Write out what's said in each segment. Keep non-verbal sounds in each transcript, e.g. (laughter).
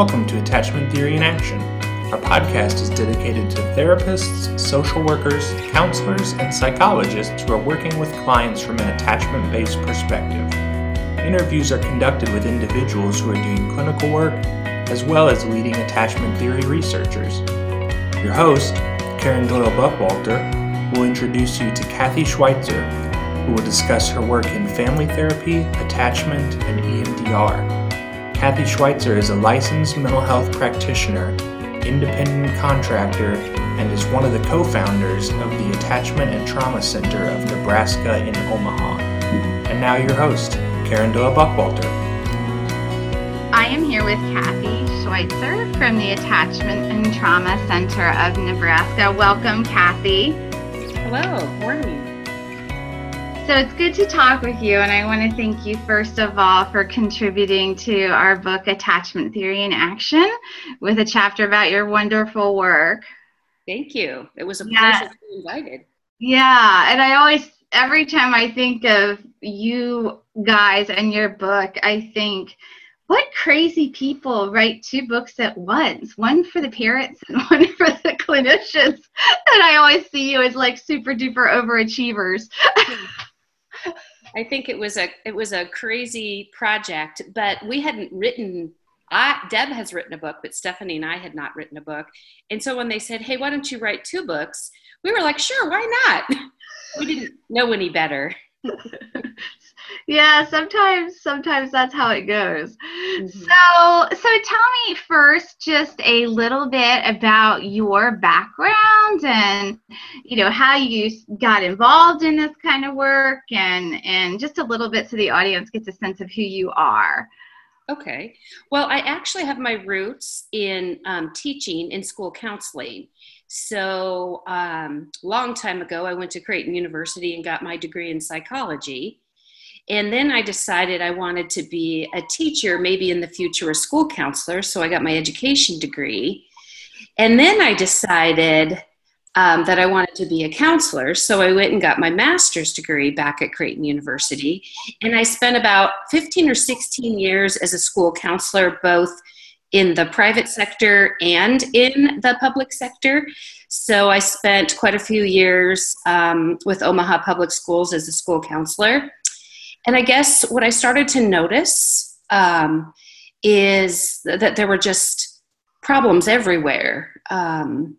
Welcome to Attachment Theory in Action. Our podcast is dedicated to therapists, social workers, counselors, and psychologists who are working with clients from an attachment based perspective. Interviews are conducted with individuals who are doing clinical work as well as leading attachment theory researchers. Your host, Karen Doyle Buckwalter, will introduce you to Cathy Schweitzer, who will discuss her work in family therapy, attachment, and EMDR. Cathy Schweitzer is a licensed mental health practitioner, independent contractor, and is one of the co founders of the Attachment and Trauma Center of Nebraska in Omaha. And now, your host, Karen Doyle Buckwalter. I am here with Cathy Schweitzer from the Attachment and Trauma Center of Nebraska. Welcome, Cathy. Hello, morning. So it's good to talk with you, and I want to thank you first of all for contributing to our book, Attachment Theory in Action, with a chapter about your wonderful work. Thank you. It was a yeah. pleasure to be invited. Yeah, and I always, every time I think of you guys and your book, I think, what crazy people write two books at once one for the parents (laughs) and one for the clinicians and i always see you as like super duper overachievers (laughs) I think it was a it was a crazy project, but we hadn't written. I, Deb has written a book, but Stefanie and I had not written a book. And so when they said, "Hey, why don't you write two books?" we were like, "Sure, why not?" (laughs) we didn't know any better. (laughs) yeah sometimes sometimes that's how it goes mm-hmm. so so tell me first just a little bit about your background and you know how you got involved in this kind of work and and just a little bit so the audience gets a sense of who you are okay well i actually have my roots in um, teaching in school counseling so, um, long time ago, I went to Creighton University and got my degree in psychology. And then I decided I wanted to be a teacher, maybe in the future a school counselor. So I got my education degree. And then I decided um, that I wanted to be a counselor. So I went and got my master's degree back at Creighton University. And I spent about 15 or 16 years as a school counselor, both in the private sector and in the public sector. So I spent quite a few years um, with Omaha Public Schools as a school counselor. And I guess what I started to notice um, is that there were just problems everywhere. Um,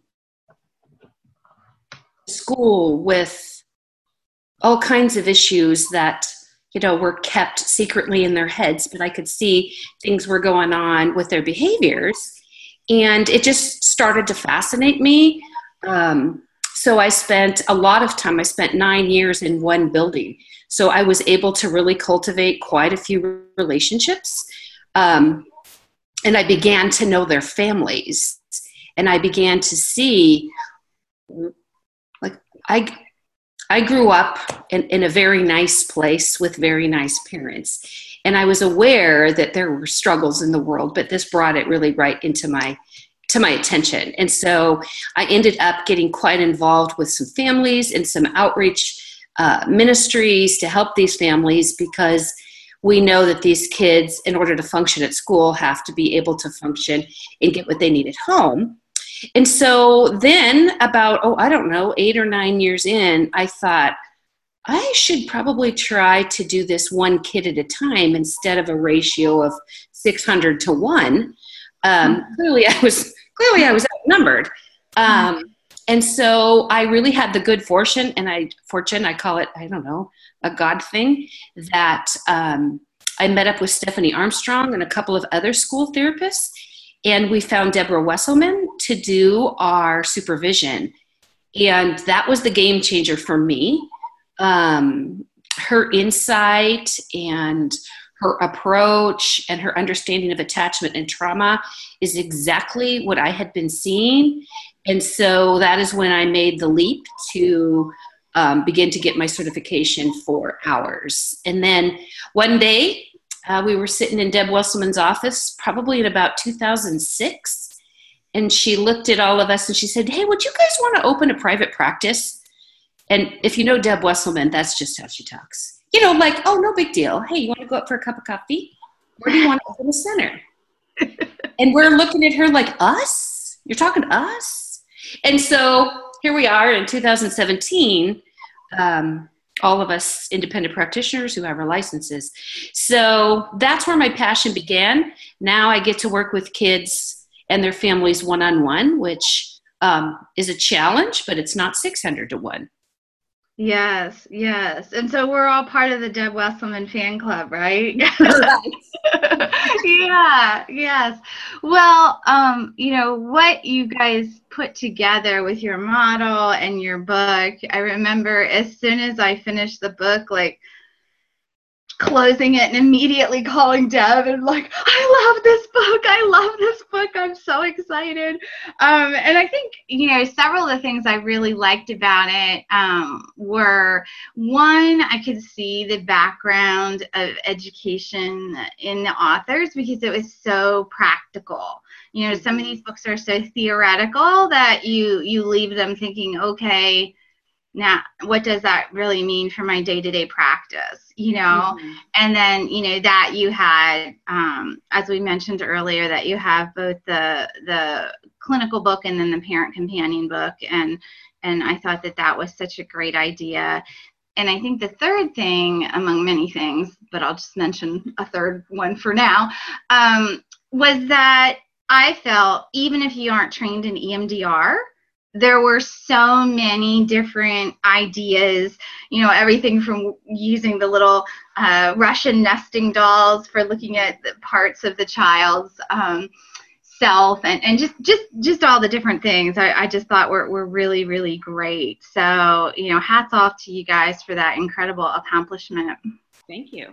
school with all kinds of issues that you know were kept secretly in their heads but i could see things were going on with their behaviors and it just started to fascinate me um, so i spent a lot of time i spent nine years in one building so i was able to really cultivate quite a few relationships um, and i began to know their families and i began to see like i I grew up in, in a very nice place with very nice parents. And I was aware that there were struggles in the world, but this brought it really right into my to my attention. And so I ended up getting quite involved with some families and some outreach uh, ministries to help these families because we know that these kids, in order to function at school, have to be able to function and get what they need at home. And so then, about, oh, I don't know, eight or nine years in, I thought, I should probably try to do this one kid at a time instead of a ratio of 600 to one. Um, mm-hmm. clearly, I was clearly I was outnumbered, um, and so I really had the good fortune, and I fortune I call it I don't know a God thing that um, I met up with Stefanie Armstrong and a couple of other school therapists, and we found Deborah Wesselmann to do our supervision. And that was the game changer for me. Um, her insight and her approach and her understanding of attachment and trauma is exactly what I had been seeing. And so that is when I made the leap to um, begin to get my certification for hours. And then one day uh, we were sitting in Deb Wesselmann's office, probably in about 2006. And she looked at all of us and she said, Hey, would you guys want to open a private practice? And if you know Deb Wesselmann, that's just how she talks. You know, like, oh, no big deal. Hey, you want to go up for a cup of coffee? Where do you want to open a center? (laughs) and we're looking at her like, us? You're talking to us? And so here we are in 2017. Um, all of us independent practitioners who have our licenses. So that's where my passion began. Now I get to work with kids and their families one on one, which um, is a challenge, but it's not 600 to 1. Yes, yes. And so we're all part of the Deb Wesselmann fan club, right? (laughs) yeah, yes. Well, um, you know, what you guys put together with your model and your book, I remember as soon as I finished the book, like closing it and immediately calling Deb and like, I love this book. I love this book. I'm so excited. Um, and I think, you know, several of the things I really liked about it um, were one, I could see the background of education in the authors because it was so practical. You know, some of these books are so theoretical that you you leave them thinking, okay, now what does that really mean for my day-to-day practice you know mm-hmm. and then you know that you had um, as we mentioned earlier that you have both the the clinical book and then the parent companion book and and i thought that that was such a great idea and i think the third thing among many things but i'll just mention a third one for now um, was that i felt even if you aren't trained in emdr there were so many different ideas, you know, everything from using the little uh, Russian nesting dolls for looking at the parts of the child's um, self and, and just, just, just all the different things I, I just thought were, were really, really great. So, you know, hats off to you guys for that incredible accomplishment. Thank you.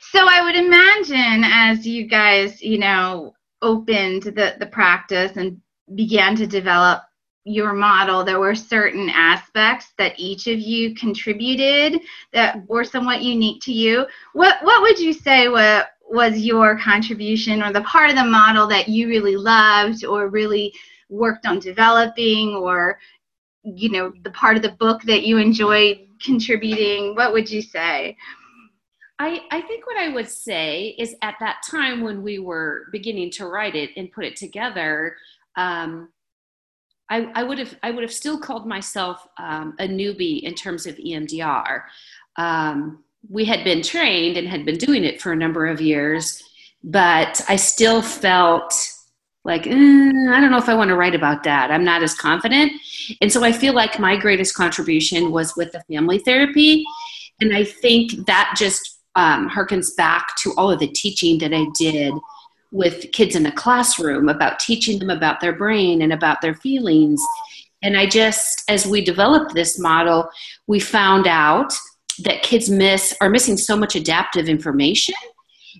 So I would imagine as you guys, you know, opened the, the practice and began to develop your model, there were certain aspects that each of you contributed that were somewhat unique to you. What what would you say what was your contribution or the part of the model that you really loved or really worked on developing or you know the part of the book that you enjoyed contributing? What would you say? I, I think what I would say is at that time when we were beginning to write it and put it together, um, I, I would have I would have still called myself um, a newbie in terms of EMDR. Um, we had been trained and had been doing it for a number of years, but I still felt like mm, I don't know if I want to write about that. I'm not as confident, and so I feel like my greatest contribution was with the family therapy, and I think that just um, harkens back to all of the teaching that I did with kids in a classroom about teaching them about their brain and about their feelings. And I just, as we developed this model, we found out that kids miss are missing so much adaptive information.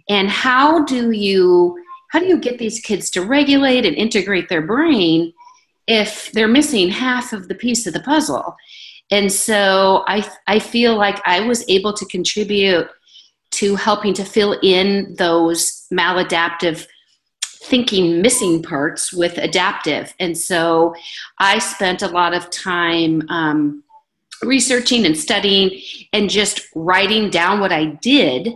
And how do you how do you get these kids to regulate and integrate their brain if they're missing half of the piece of the puzzle? And so I I feel like I was able to contribute to helping to fill in those maladaptive thinking missing parts with adaptive. And so I spent a lot of time um, researching and studying and just writing down what I did,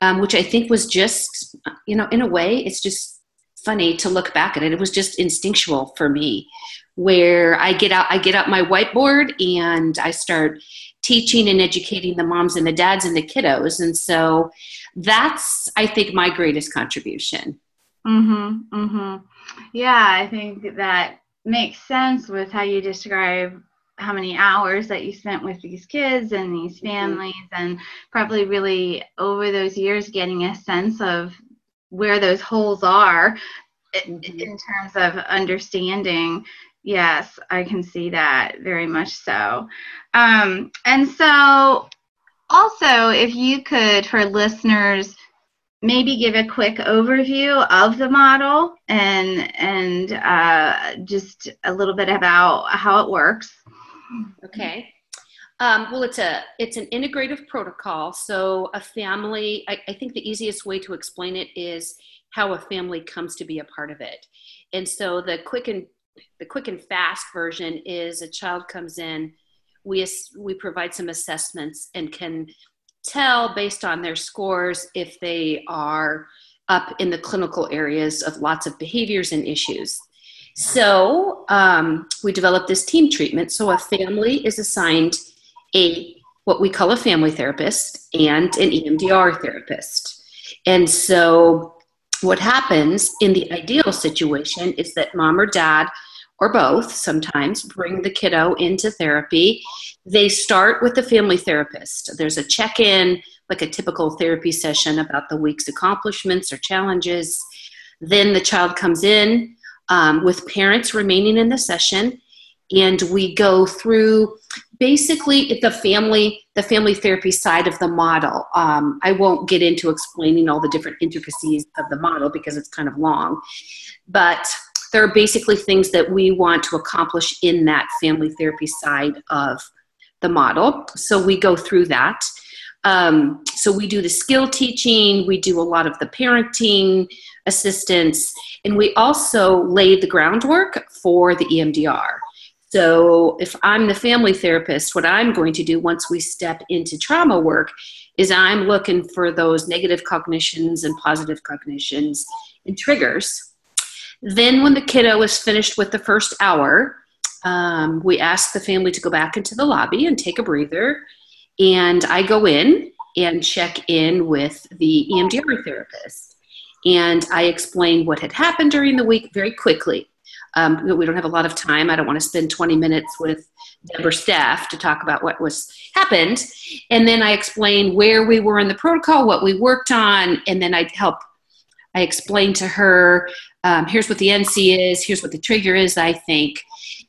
um, which I think was just, you know, in a way, it's just funny to look back at it. It was just instinctual for me where I get out, I get out my whiteboard and I start teaching and educating the moms and the dads and the kiddos. And so that's, I think, my greatest contribution. Mm-hmm. Mm-hmm. Yeah, I think that makes sense with how you describe how many hours that you spent with these kids and these mm-hmm. families mm-hmm. and probably really over those years getting a sense of where those holes are mm-hmm. in terms of understanding yes i can see that very much so. Um, and so also if you could for listeners maybe give a quick overview of the model and and uh, just a little bit about how it works. Okay. Um, well it's a it's an integrative protocol. So a family I, I think the easiest way to explain it is how a family comes to be a part of it. And so the quick and the quick and fast version is a child comes in we we provide some assessments and can tell based on their scores if they are up in the clinical areas of lots of behaviors and issues. So um, we developed this team treatment. So a family is assigned a what we call a family therapist and an EMDR therapist. And so what happens in the ideal situation is that mom or dad or both sometimes bring the kiddo into therapy. They start with the family therapist. There's a check in, like a typical therapy session about the week's accomplishments or challenges. Then the child comes in um, with parents remaining in the session and we go through basically the family the family therapy side of the model um, i won't get into explaining all the different intricacies of the model because it's kind of long but there are basically things that we want to accomplish in that family therapy side of the model so we go through that um, so we do the skill teaching we do a lot of the parenting assistance and we also lay the groundwork for the emdr so, if I'm the family therapist, what I'm going to do once we step into trauma work is I'm looking for those negative cognitions and positive cognitions and triggers. Then, when the kiddo is finished with the first hour, um, we ask the family to go back into the lobby and take a breather. And I go in and check in with the EMDR therapist. And I explain what had happened during the week very quickly. Um, we don't have a lot of time. I don't want to spend 20 minutes with Deb or Steph to talk about what was happened. And then I explain where we were in the protocol, what we worked on, and then I help. I explain to her, um, here's what the NC is, here's what the trigger is, I think.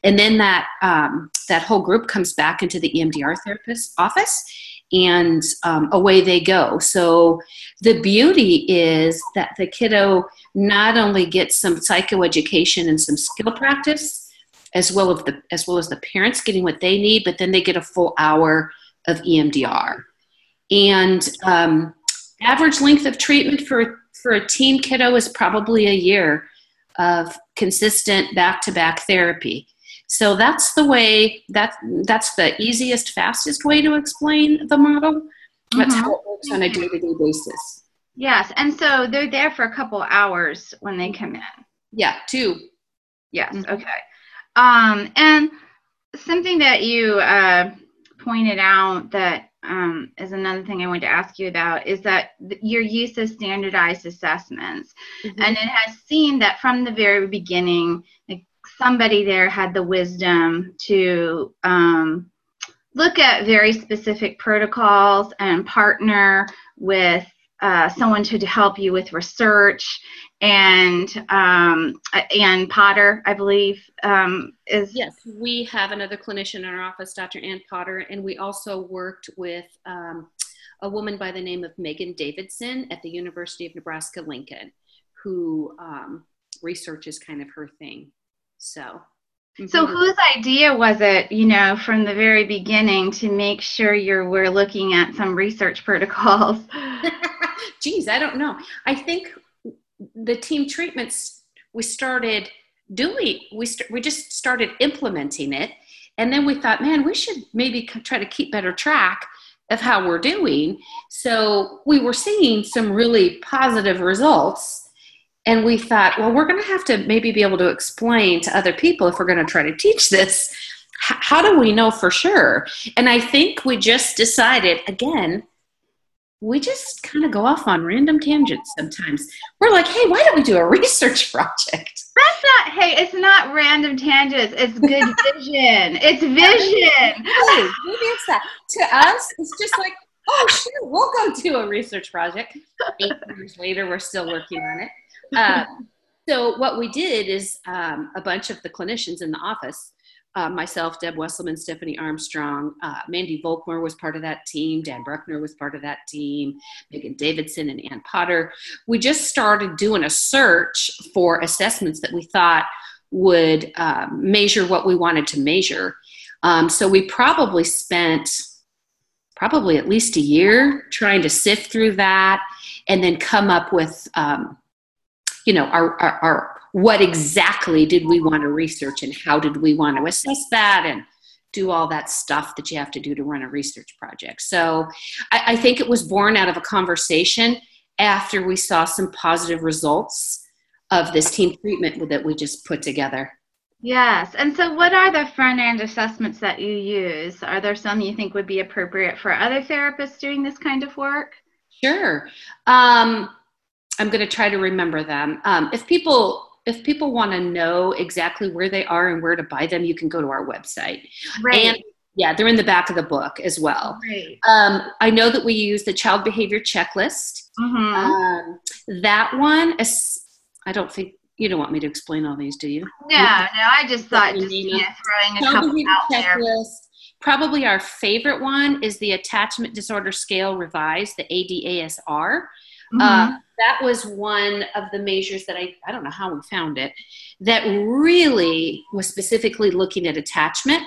And then that um, that whole group comes back into the EMDR therapist office and um, away they go. So the beauty is that the kiddo not only gets some psychoeducation and some skill practice, as well as the as well as the parents getting what they need, but then they get a full hour of EMDR. And um, average length of treatment for for a teen kiddo is probably a year of consistent back to back therapy. So that's the way that that's the easiest, fastest way to explain the model. That's mm-hmm. how it works on a day to day basis. Yes, and so they're there for a couple hours when they come in. Yeah, two. Yes. Mm-hmm. Okay. Um, and something that you uh, pointed out that um, is another thing I wanted to ask you about is that your use of standardized assessments, mm-hmm. and it has seen that from the very beginning, like somebody there had the wisdom to um, look at very specific protocols and partner with uh, someone to, help you with research and um, Ann Potter, I believe, um, is. Yes, we have another clinician in our office, Dr. Ann Potter, and we also worked with um, a woman by the name of Megan Davidson at the University of Nebraska Lincoln, who um, research is kind of her thing. So. So mm-hmm. whose idea was it, you know, from the very beginning to make sure you're we're looking at some research protocols? (laughs) Geez, I don't know. I think the team treatments we started doing we st- we just started implementing it and then we thought man we should maybe try to keep better track of how we're doing so we were seeing some really positive results and we thought, well, we're going to have to maybe be able to explain to other people if we're going to try to teach this. How do we know for sure? And I think we just decided again, we just kind of go off on random tangents sometimes. We're like, hey, why don't we do a (laughs) research project? That's not, hey, it's not random tangents. It's good (laughs) vision. It's vision. (laughs) maybe it's that. To us, it's just like, oh, sure, we'll go do a research project. Eight years later, we're still working on it. Uh, so what we did is um, a bunch of the clinicians in the office, uh, myself, Deb Wesselmann, Stefanie Armstrong, uh, Mandy Volkmer was part of that team, Dan Bruckner was part of that team, Megan Davidson and Ann Potter. We just started doing a search for assessments that we thought would um, measure what we wanted to measure. Um, so we probably spent probably at least a year trying to sift through that and then come up with um, you know, our, our, our what exactly did we want to research and how did we want to assess that and do all that stuff that you have to do to run a research project. So I, I think it was born out of a conversation after we saw some positive results of this team treatment that we just put together. Yes. And so, what are the front end assessments that you use? Are there some you think would be appropriate for other therapists doing this kind of work? Sure. Um, I'm going to try to remember them. Um, if people if people want to know exactly where they are and where to buy them, you can go to our website. Right. And yeah, they're in the back of the book as well. Right. Um, I know that we use the child behavior checklist. Mm-hmm. Um, that one is, I don't think you don't want me to explain all these, do you? no, no, I just thought just throwing a couple out there. Probably our favorite one is the Attachment Disorder Scale Revised, the ADASR. Mhm. Uh, that was one of the measures that I, I don't know how we found it, that really was specifically looking at attachment.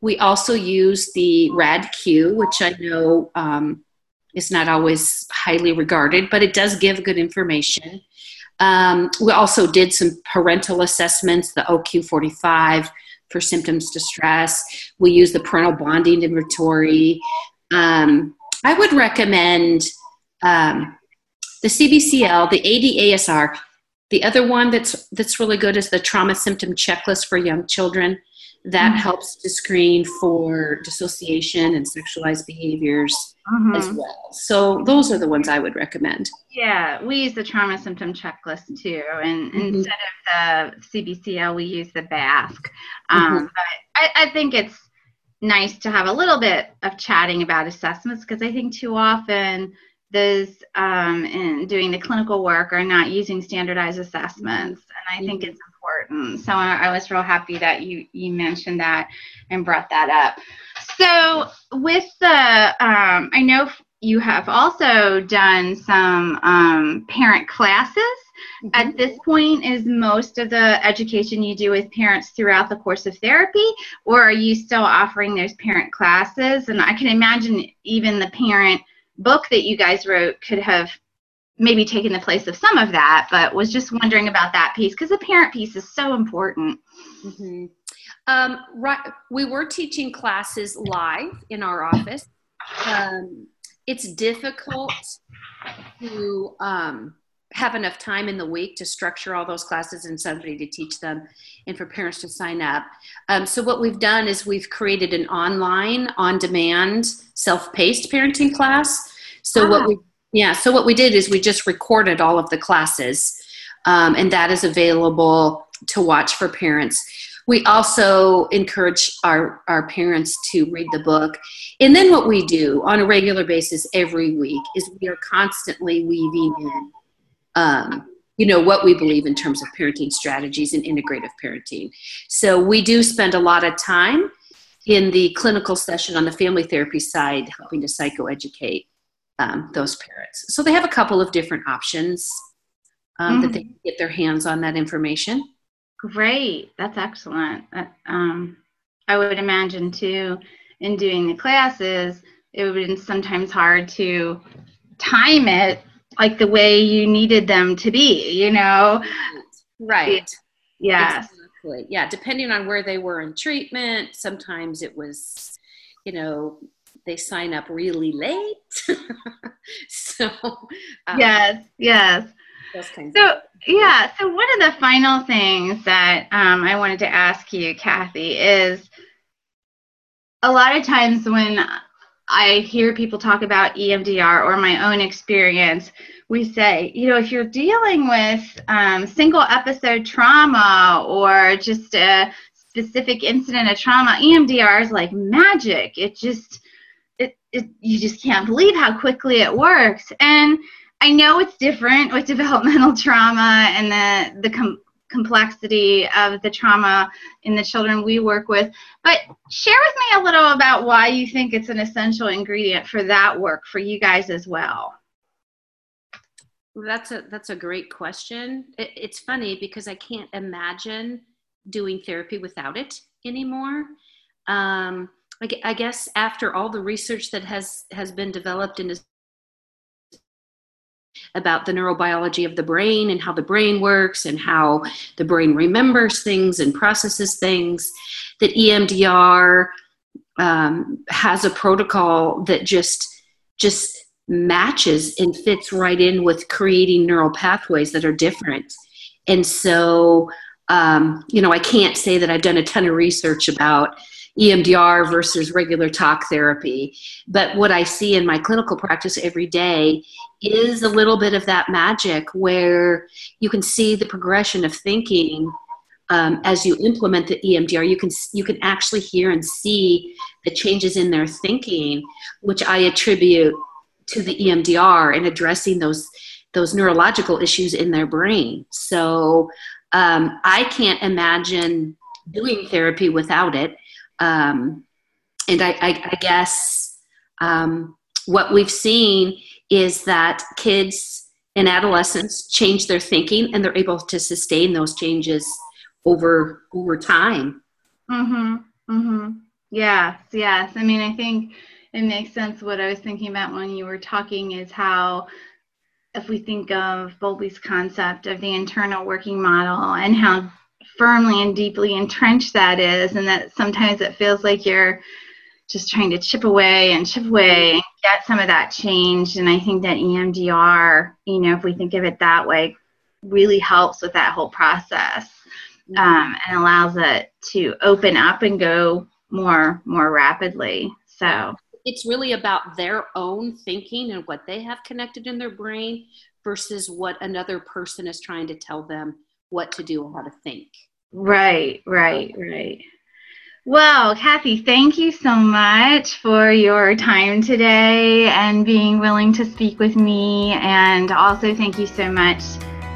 We also use the RADQ, which I know um, is not always highly regarded, but it does give good information. Um, we also did some parental assessments, the OQ45 for symptoms distress. We use the parental bonding inventory. Um, I would recommend um, the CBCL, the ADASR. The other one that's that's really good is the trauma symptom checklist for young children. That Mhm. helps to screen for dissociation and sexualized behaviors Mhm. as well. So those are the ones I would recommend. Yeah, we use the trauma symptom checklist too, and Mhm. instead of the CBCL, we use the BASC. Um, But I, I think it's nice to have a little bit of chatting about assessments because I think too often those um, in doing the clinical work are not using standardized assessments, and I think it's important. So I, I was real happy that you you mentioned that and brought that up. So with the, um, I know you have also done some um, parent classes. At this point, is most of the education you do with parents throughout the course of therapy, or are you still offering those parent classes? And I can imagine even the parent book that you guys wrote could have maybe taken the place of some of that, but was just wondering about that piece because the parent piece is so important. Mhm. Um, right, we were teaching classes live in our office. Um, it's difficult to um, have enough time in the week to structure all those classes and somebody to teach them and for parents to sign up. Um, so, what we've done is we've created an online, on demand, self paced parenting class. So, Ah. what we yeah, so what we did is we just recorded all of the classes, um, and that is available to watch for parents. We also encourage our, our parents to read the book. And then what we do on a regular basis every week is we are constantly weaving in, um, you know, what we believe in terms of parenting strategies and integrative parenting. So we do spend a lot of time in the clinical session on the family therapy side helping to psychoeducate um, those parents. So they have a couple of different options um, that they can get their hands on that information. Great, that's excellent. Uh, Um, I would imagine too, in doing the classes, it would be sometimes hard to time it like the way you needed them to be, you know? Right. Yes. Exactly. Yeah, depending on where they were in treatment, sometimes it was, you know, they sign up really late. (laughs) so, um, Yes, yes. those kinds of So, yeah, so one of the final things that um, I wanted to ask you, Cathy, is a lot of times when I hear people talk about EMDR or my own experience, we say, you know, if you're dealing with um, single episode trauma or just a specific incident of trauma, EMDR is like magic. It just, it, it, you just can't believe how quickly it works. And I know it's different with (laughs) developmental trauma and the the com- complexity of the trauma in the children we work with. But share with me a little about why you think it's an essential ingredient for that work for you guys as well. That's a that's a great question. It, it's funny because I can't imagine doing therapy without it anymore. Um, I, guess after all the research that has has been developed and is about the neurobiology of the brain and how the brain works and how the brain remembers things and processes things, that EMDR um, has a protocol that just just matches and fits right in with creating neural pathways that are different. And so, um, you know, I can't say that I've done a ton of research about EMDR versus regular talk therapy. But what I see in my clinical practice every day is a little bit of that magic where you can see the progression of thinking um, as you implement the EMDR. You can you can actually hear and see the changes in their thinking, which I attribute to the EMDR and addressing those those neurological issues in their brain. So um, I can't imagine doing therapy without it. Um, and I, I, I guess um, what we've seen is that kids and adolescents change their thinking and they're able to sustain those changes over over time. Mm-hmm. Mhm. Yes, yes. I mean, I think it makes sense what I was thinking about when you were talking is how if we think of Bowlby's concept of the internal working model and how firmly and deeply entrenched that is, and that sometimes it feels like you're just trying to chip away and chip away and get some of that change. And I think that EMDR, you know, if we think of it that way, really helps with that whole process mm-hmm. um, and allows it to open up and go more more rapidly. So it's really about their own thinking and what they have connected in their brain versus what another person is trying to tell them what to do or how to think. Right, right, right. Well, Cathy, thank you so much for your time today and being willing to speak with me. And also, thank you so much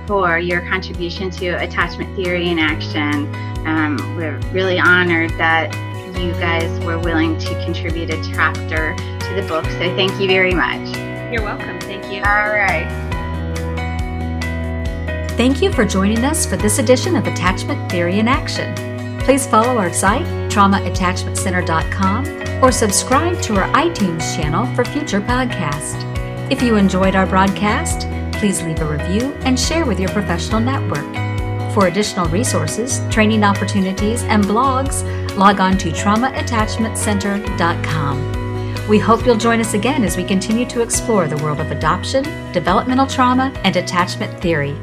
for your contribution to attachment theory in action. Um, we're really honored that you guys were willing to contribute a chapter to the book. So, thank you very much. You're welcome. Thank you. All right. Thank you for joining us for this edition of Attachment Theory in Action. Please follow our site, traumaattachmentcenter.com, or subscribe to our iTunes channel for future podcasts. If you enjoyed our broadcast, please leave a review and share with your professional network. For additional resources, training opportunities, and blogs, log on to traumaattachmentcenter.com. We hope you'll join us again as we continue to explore the world of adoption, developmental trauma, and attachment theory.